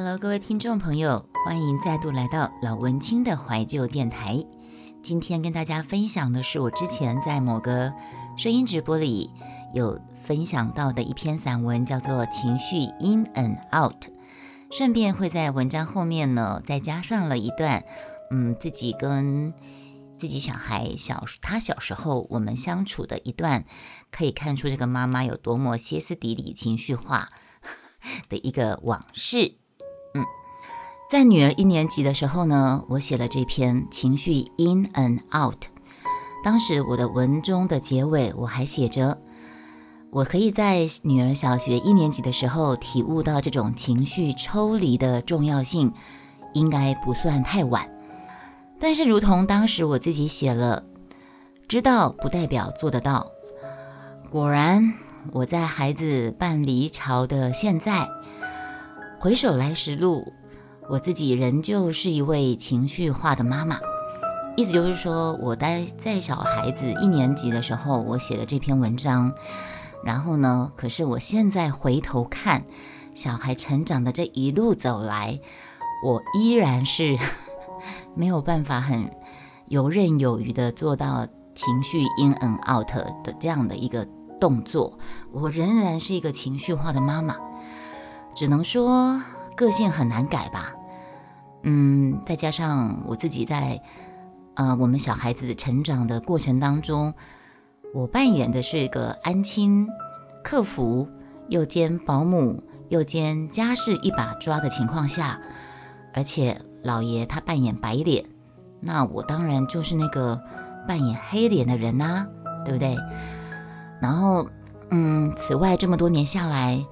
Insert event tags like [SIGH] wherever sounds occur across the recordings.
Hello，各位听众朋友，欢迎再度来到老文青的怀旧电台。今天跟大家分享的是我之前在某个声音直播里有分享到的一篇散文，叫做《情绪 In and Out》。顺便会在文章后面呢，再加上了一段，嗯，自己跟自己小孩小他小时候我们相处的一段，可以看出这个妈妈有多么歇斯底里、情绪化的一个往事。在女儿一年级的时候呢，我写了这篇《情绪 In and Out》。当时我的文中的结尾，我还写着。我可以在女儿小学一年级的时候体悟到这种情绪抽离的重要性，应该不算太晚。但是，如同当时我自己写了，知道不代表做得到。果然，我在孩子半离巢的现在，回首来时路，我自己仍旧是一位情绪化的妈妈。意思就是说，我待在小孩子一年级的时候，我写的这篇文章。然后呢？可是我现在回头看，小孩成长的这一路走来，我依然是 [LAUGHS] 没有办法很游刃有余的做到情绪 in and out 的这样的一个动作。我仍然是一个情绪化的妈妈，只能说个性很难改吧。嗯，再加上我自己在呃我们小孩子成长的过程当中。我扮演的是一个安亲、客服，又兼保姆，又兼家事一把抓的情况下，而且老爷他扮演白脸，那我当然就是那个扮演黑脸的人呐，对不对？然后，嗯，此外这么多年下来，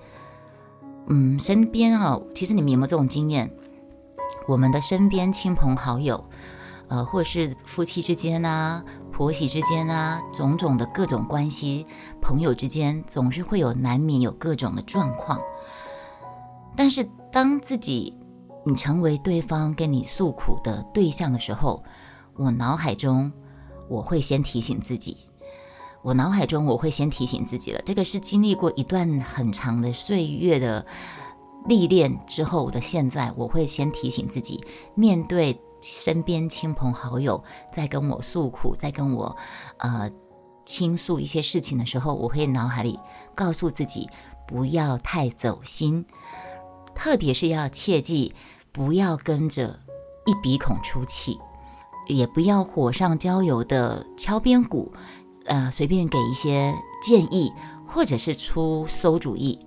嗯，身边啊，其实你们有没有这种经验？我们的身边亲朋好友，呃，或是夫妻之间啊。婆媳之间啊，种种的各种关系，朋友之间总是会有难免有各种的状况。但是当自己你成为对方跟你诉苦的对象的时候，我脑海中我会先提醒自己，我脑海中我会先提醒自己了。这个是经历过一段很长的岁月的历练之后的现在，我会先提醒自己面对。身边亲朋好友在跟我诉苦，在跟我呃倾诉一些事情的时候，我会脑海里告诉自己不要太走心，特别是要切记不要跟着一鼻孔出气，也不要火上浇油的敲边鼓，呃，随便给一些建议或者是出馊主意。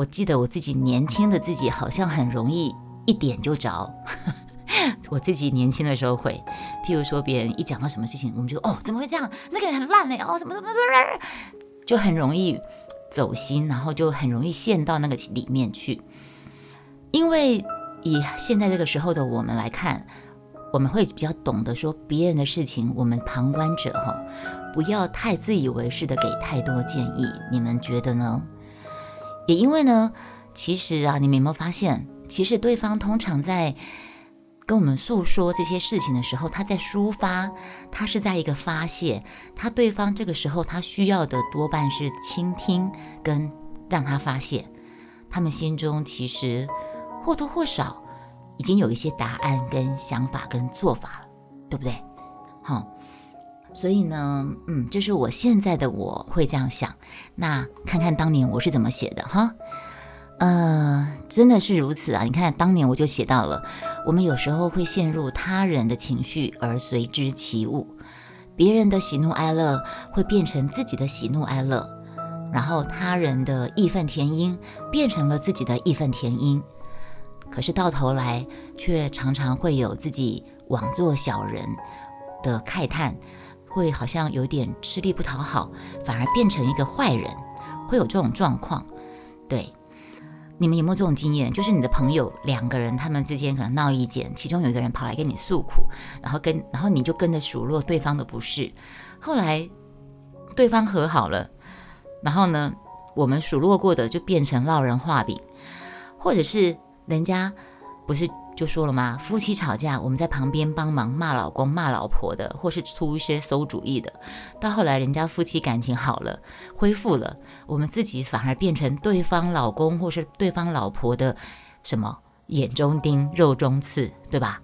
我记得我自己年轻的自己好像很容易一点就着。[LAUGHS] 我自己年轻的时候会，譬如说别人一讲到什么事情，我们就哦怎么会这样？那个人很烂嘞，哦什么什么什么，就很容易走心，然后就很容易陷到那个里面去。因为以现在这个时候的我们来看，我们会比较懂得说别人的事情，我们旁观者哈，不要太自以为是的给太多建议。你们觉得呢？也因为呢，其实啊，你们有没有发现，其实对方通常在。跟我们诉说这些事情的时候，他在抒发，他是在一个发泄，他对方这个时候他需要的多半是倾听跟让他发泄，他们心中其实或多或少已经有一些答案跟想法跟做法了，对不对？好，所以呢，嗯，这是我现在的我会这样想，那看看当年我是怎么写的哈。呃，真的是如此啊！你看，当年我就写到了，我们有时候会陷入他人的情绪而随之起舞，别人的喜怒哀乐会变成自己的喜怒哀乐，然后他人的义愤填膺变成了自己的义愤填膺，可是到头来却常常会有自己枉做小人的慨叹，会好像有点吃力不讨好，反而变成一个坏人，会有这种状况，对。你们有没有这种经验？就是你的朋友两个人，他们之间可能闹意见，其中有一个人跑来跟你诉苦，然后跟然后你就跟着数落对方的不是，后来对方和好了，然后呢，我们数落过的就变成落人画饼，或者是人家不是。就说了嘛，夫妻吵架，我们在旁边帮忙骂老公、骂老婆的，或是出一些馊主意的。到后来，人家夫妻感情好了，恢复了，我们自己反而变成对方老公或是对方老婆的什么眼中钉、肉中刺，对吧？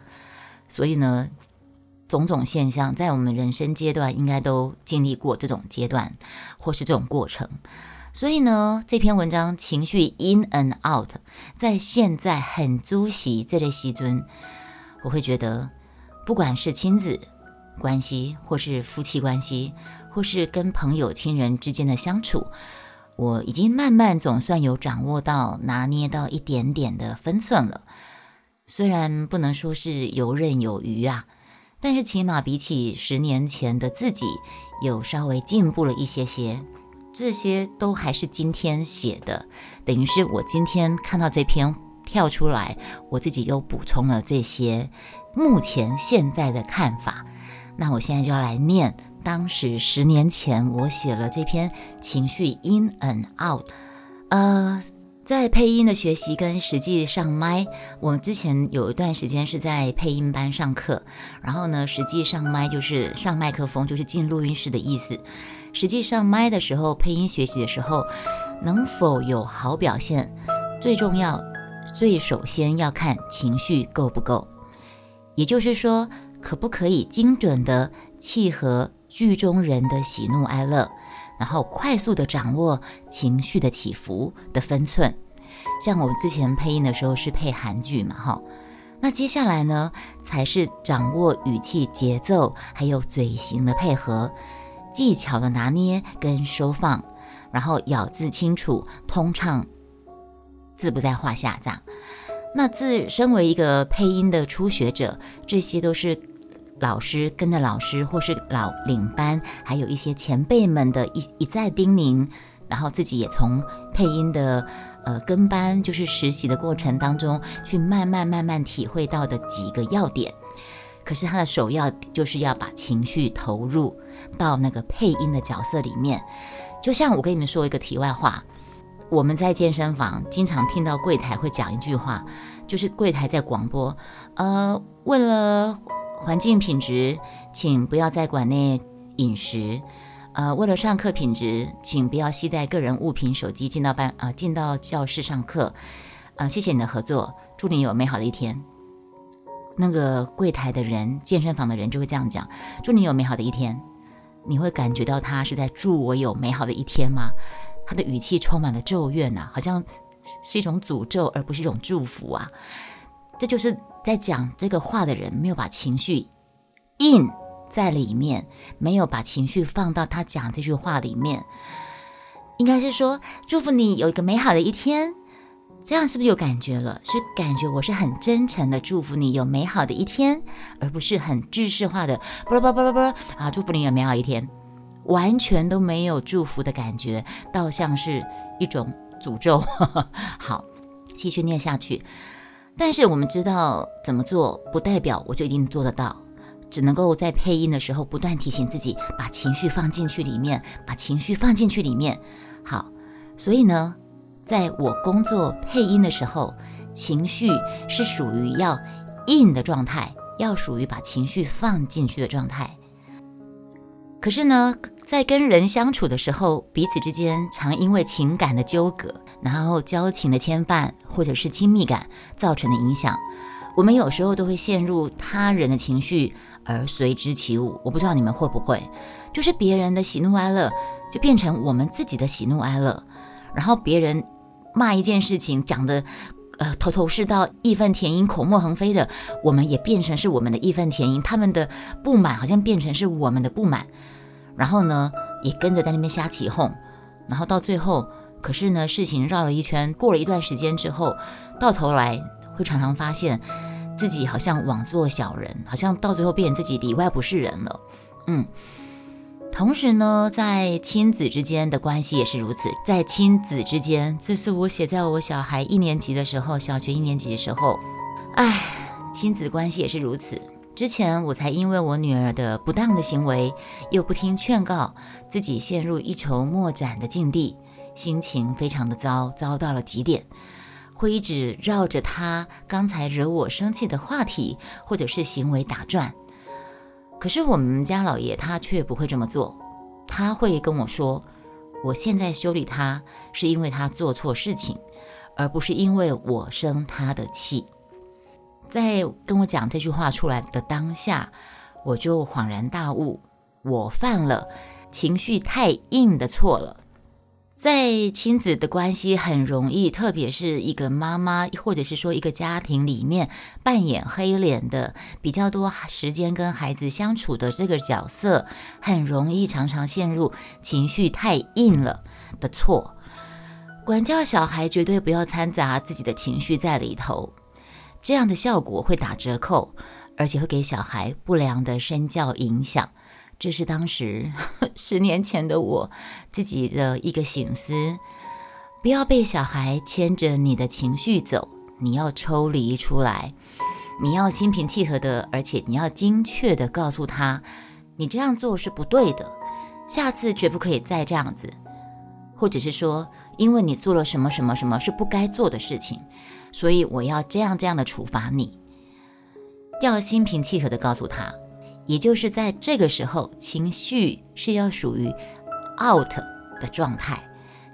所以呢，种种现象在我们人生阶段应该都经历过这种阶段，或是这种过程。所以呢，这篇文章情绪 in and out，在现在很足喜这类西尊，我会觉得，不管是亲子关系，或是夫妻关系，或是跟朋友、亲人之间的相处，我已经慢慢总算有掌握到、拿捏到一点点的分寸了。虽然不能说是游刃有余啊，但是起码比起十年前的自己，有稍微进步了一些些。这些都还是今天写的，等于是我今天看到这篇跳出来，我自己又补充了这些目前现在的看法。那我现在就要来念当时十年前我写了这篇情绪 in and out。呃，在配音的学习跟实际上麦，我们之前有一段时间是在配音班上课，然后呢，实际上麦就是上麦克风，就是进录音室的意思。实际上麦的时候，配音学习的时候，能否有好表现，最重要，最首先要看情绪够不够。也就是说，可不可以精准的契合剧中人的喜怒哀乐，然后快速的掌握情绪的起伏的分寸。像我们之前配音的时候是配韩剧嘛，哈，那接下来呢，才是掌握语气、节奏，还有嘴型的配合。技巧的拿捏跟收放，然后咬字清楚，通畅，字不在话下。这样，那自身为一个配音的初学者，这些都是老师跟着老师或是老领班，还有一些前辈们的一一再叮咛，然后自己也从配音的呃跟班，就是实习的过程当中，去慢慢慢慢体会到的几个要点。可是他的首要就是要把情绪投入到那个配音的角色里面，就像我跟你们说一个题外话，我们在健身房经常听到柜台会讲一句话，就是柜台在广播，呃，为了环境品质，请不要在馆内饮食，呃，为了上课品质，请不要携带个人物品、手机进到班啊，进到教室上课，啊，谢谢你的合作，祝你有美好的一天。那个柜台的人，健身房的人就会这样讲：“祝你有美好的一天。”你会感觉到他是在祝我有美好的一天吗？他的语气充满了咒怨呐，好像是一种诅咒，而不是一种祝福啊！这就是在讲这个话的人没有把情绪 in 在里面，没有把情绪放到他讲这句话里面，应该是说祝福你有一个美好的一天。这样是不是有感觉了？是感觉我是很真诚的祝福你有美好的一天，而不是很制式化的啵啵啵啵啵啊！祝福你有美好一天，完全都没有祝福的感觉，倒像是一种诅咒。[LAUGHS] 好，继续念下去。但是我们知道怎么做，不代表我就一定做得到，只能够在配音的时候不断提醒自己，把情绪放进去里面，把情绪放进去里面。好，所以呢。在我工作配音的时候，情绪是属于要硬的状态，要属于把情绪放进去的状态。可是呢，在跟人相处的时候，彼此之间常因为情感的纠葛，然后交情的牵绊，或者是亲密感造成的影响，我们有时候都会陷入他人的情绪而随之起舞。我不知道你们会不会，就是别人的喜怒哀乐就变成我们自己的喜怒哀乐，然后别人。骂一件事情讲的，呃，头头是道，义愤填膺，口沫横飞的，我们也变成是我们的义愤填膺，他们的不满好像变成是我们的不满，然后呢，也跟着在那边瞎起哄，然后到最后，可是呢，事情绕了一圈，过了一段时间之后，到头来会常常发现自己好像枉做小人，好像到最后变成自己里外不是人了，嗯。同时呢，在亲子之间的关系也是如此。在亲子之间，这是我写在我小孩一年级的时候，小学一年级的时候。唉，亲子关系也是如此。之前我才因为我女儿的不当的行为，又不听劝告，自己陷入一筹莫展的境地，心情非常的糟，糟到了极点，会一直绕着她刚才惹我生气的话题或者是行为打转。可是我们家老爷他却不会这么做，他会跟我说：“我现在修理他，是因为他做错事情，而不是因为我生他的气。”在跟我讲这句话出来的当下，我就恍然大悟，我犯了情绪太硬的错了。在亲子的关系很容易，特别是一个妈妈，或者是说一个家庭里面扮演黑脸的比较多时间跟孩子相处的这个角色，很容易常常陷入情绪太硬了的错。管教小孩绝对不要掺杂自己的情绪在里头，这样的效果会打折扣，而且会给小孩不良的身教影响。这是当时 [LAUGHS] 十年前的我自己的一个醒思：不要被小孩牵着你的情绪走，你要抽离出来，你要心平气和的，而且你要精确的告诉他，你这样做是不对的，下次绝不可以再这样子，或者是说，因为你做了什么什么什么是不该做的事情，所以我要这样这样的处罚你，要心平气和的告诉他。也就是在这个时候，情绪是要属于 out 的状态。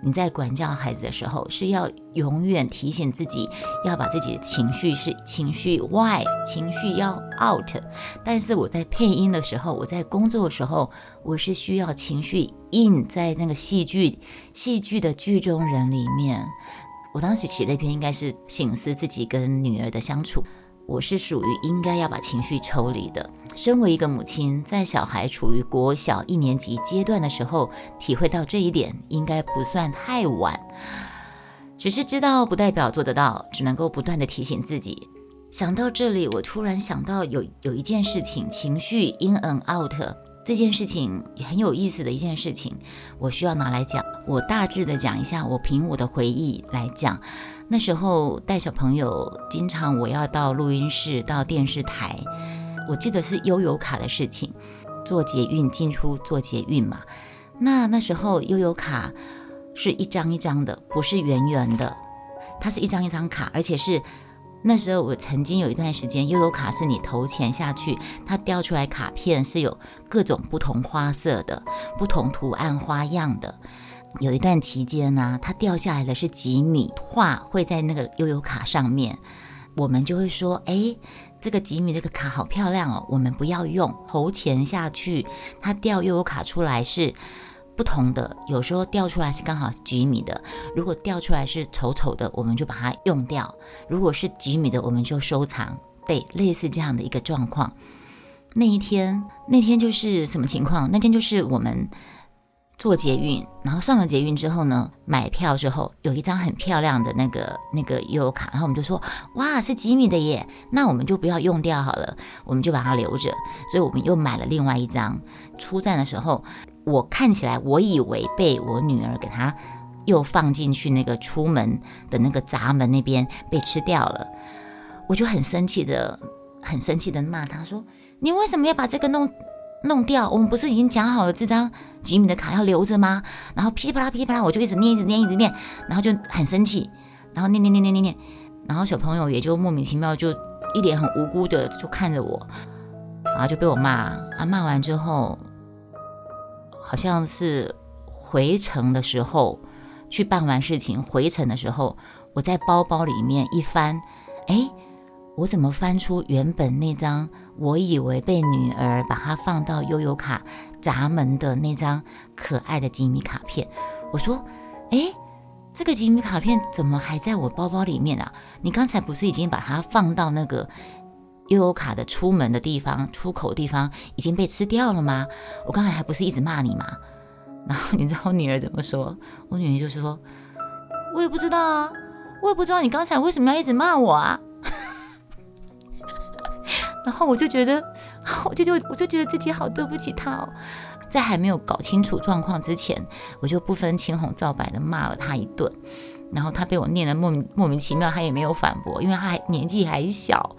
你在管教孩子的时候，是要永远提醒自己，要把自己的情绪是情绪外，情绪要 out。但是我在配音的时候，我在工作的时候，我是需要情绪 in 在那个戏剧戏剧的剧中人里面。我当时写那篇应该是醒思自己跟女儿的相处。我是属于应该要把情绪抽离的。身为一个母亲，在小孩处于国小一年级阶段的时候，体会到这一点，应该不算太晚。只是知道不代表做得到，只能够不断的提醒自己。想到这里，我突然想到有有一件事情，情绪 in and out 这件事情很有意思的一件事情，我需要拿来讲。我大致的讲一下，我凭我的回忆来讲。那时候带小朋友，经常我要到录音室、到电视台。我记得是悠游卡的事情，做捷运进出做捷运嘛。那那时候悠游卡是一张一张的，不是圆圆的，它是一张一张卡，而且是那时候我曾经有一段时间，悠游卡是你投钱下去，它掉出来卡片是有各种不同花色的、不同图案花样的。有一段期间呢，它掉下来的是几米画会在那个悠游卡上面，我们就会说，哎，这个几米这个卡好漂亮哦，我们不要用，投钱下去，它掉悠游卡出来是不同的，有时候掉出来是刚好几米的，如果掉出来是丑丑的，我们就把它用掉；如果是几米的，我们就收藏。对，类似这样的一个状况。那一天，那天就是什么情况？那天就是我们。坐捷运，然后上了捷运之后呢，买票之后有一张很漂亮的那个那个悠游卡，然后我们就说，哇，是吉米的耶，那我们就不要用掉好了，我们就把它留着。所以我们又买了另外一张。出站的时候，我看起来我以为被我女儿给她又放进去那个出门的那个闸门那边被吃掉了，我就很生气的，很生气的骂她说，你为什么要把这个弄？弄掉，我们不是已经讲好了这张吉米的卡要留着吗？然后噼里啪啦噼里啪啦，我就一直念一直念一直念，然后就很生气，然后念念念念念念，然后小朋友也就莫名其妙就一脸很无辜的就看着我，然后就被我骂啊骂完之后，好像是回程的时候去办完事情回程的时候，我在包包里面一翻，哎，我怎么翻出原本那张？我以为被女儿把它放到悠悠卡闸门的那张可爱的吉米卡片，我说：“哎，这个吉米卡片怎么还在我包包里面啊？你刚才不是已经把它放到那个悠悠卡的出门的地方、出口地方已经被吃掉了吗？我刚才还不是一直骂你吗？”然后你知道我女儿怎么说？我女儿就说：“我也不知道啊，我也不知道你刚才为什么要一直骂我啊。”然后我就觉得，我就就我就觉得自己好对不起他哦，在还没有搞清楚状况之前，我就不分青红皂白的骂了他一顿，然后他被我念得莫名莫名其妙，他也没有反驳，因为他还年纪还小，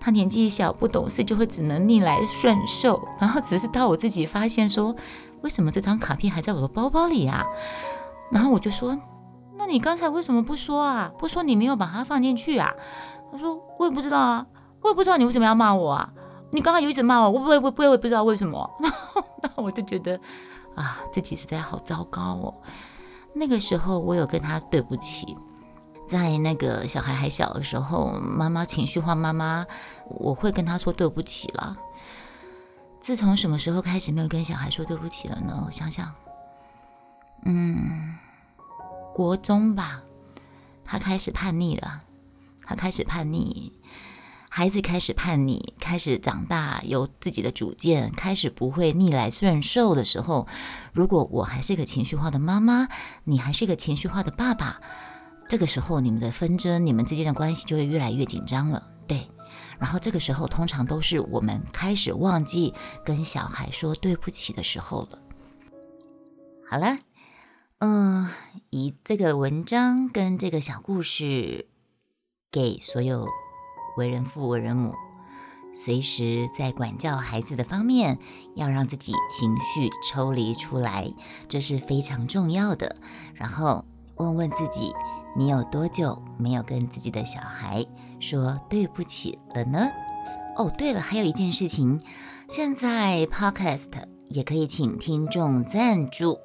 他年纪小不懂事，就会只能逆来顺受，然后只是到我自己发现说，为什么这张卡片还在我的包包里啊？然后我就说，那你刚才为什么不说啊？不说你没有把它放进去啊？他说我也不知道啊。我也不知道你为什么要骂我啊！你刚刚有一直骂我，我不会不不会不知道为什么。[LAUGHS] 那我就觉得啊，自己实在好糟糕哦。那个时候我有跟他对不起，在那个小孩还小的时候，妈妈情绪化，妈妈我会跟他说对不起了。自从什么时候开始没有跟小孩说对不起了呢？我想想，嗯，国中吧，他开始叛逆了，他开始叛逆。孩子开始叛逆，开始长大，有自己的主见，开始不会逆来顺受的时候，如果我还是一个情绪化的妈妈，你还是一个情绪化的爸爸，这个时候你们的纷争，你们之间的关系就会越来越紧张了。对，然后这个时候通常都是我们开始忘记跟小孩说对不起的时候了。好了，嗯，以这个文章跟这个小故事给所有。为人父、为人母，随时在管教孩子的方面，要让自己情绪抽离出来，这是非常重要的。然后问问自己，你有多久没有跟自己的小孩说对不起了呢？哦，对了，还有一件事情，现在 Podcast 也可以请听众赞助，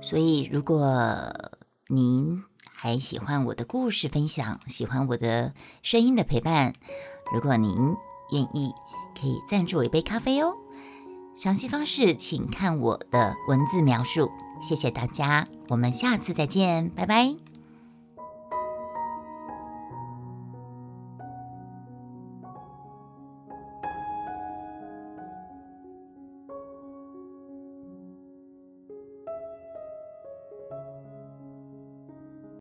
所以如果您。还喜欢我的故事分享，喜欢我的声音的陪伴。如果您愿意，可以赞助我一杯咖啡哦。详细方式请看我的文字描述。谢谢大家，我们下次再见，拜拜。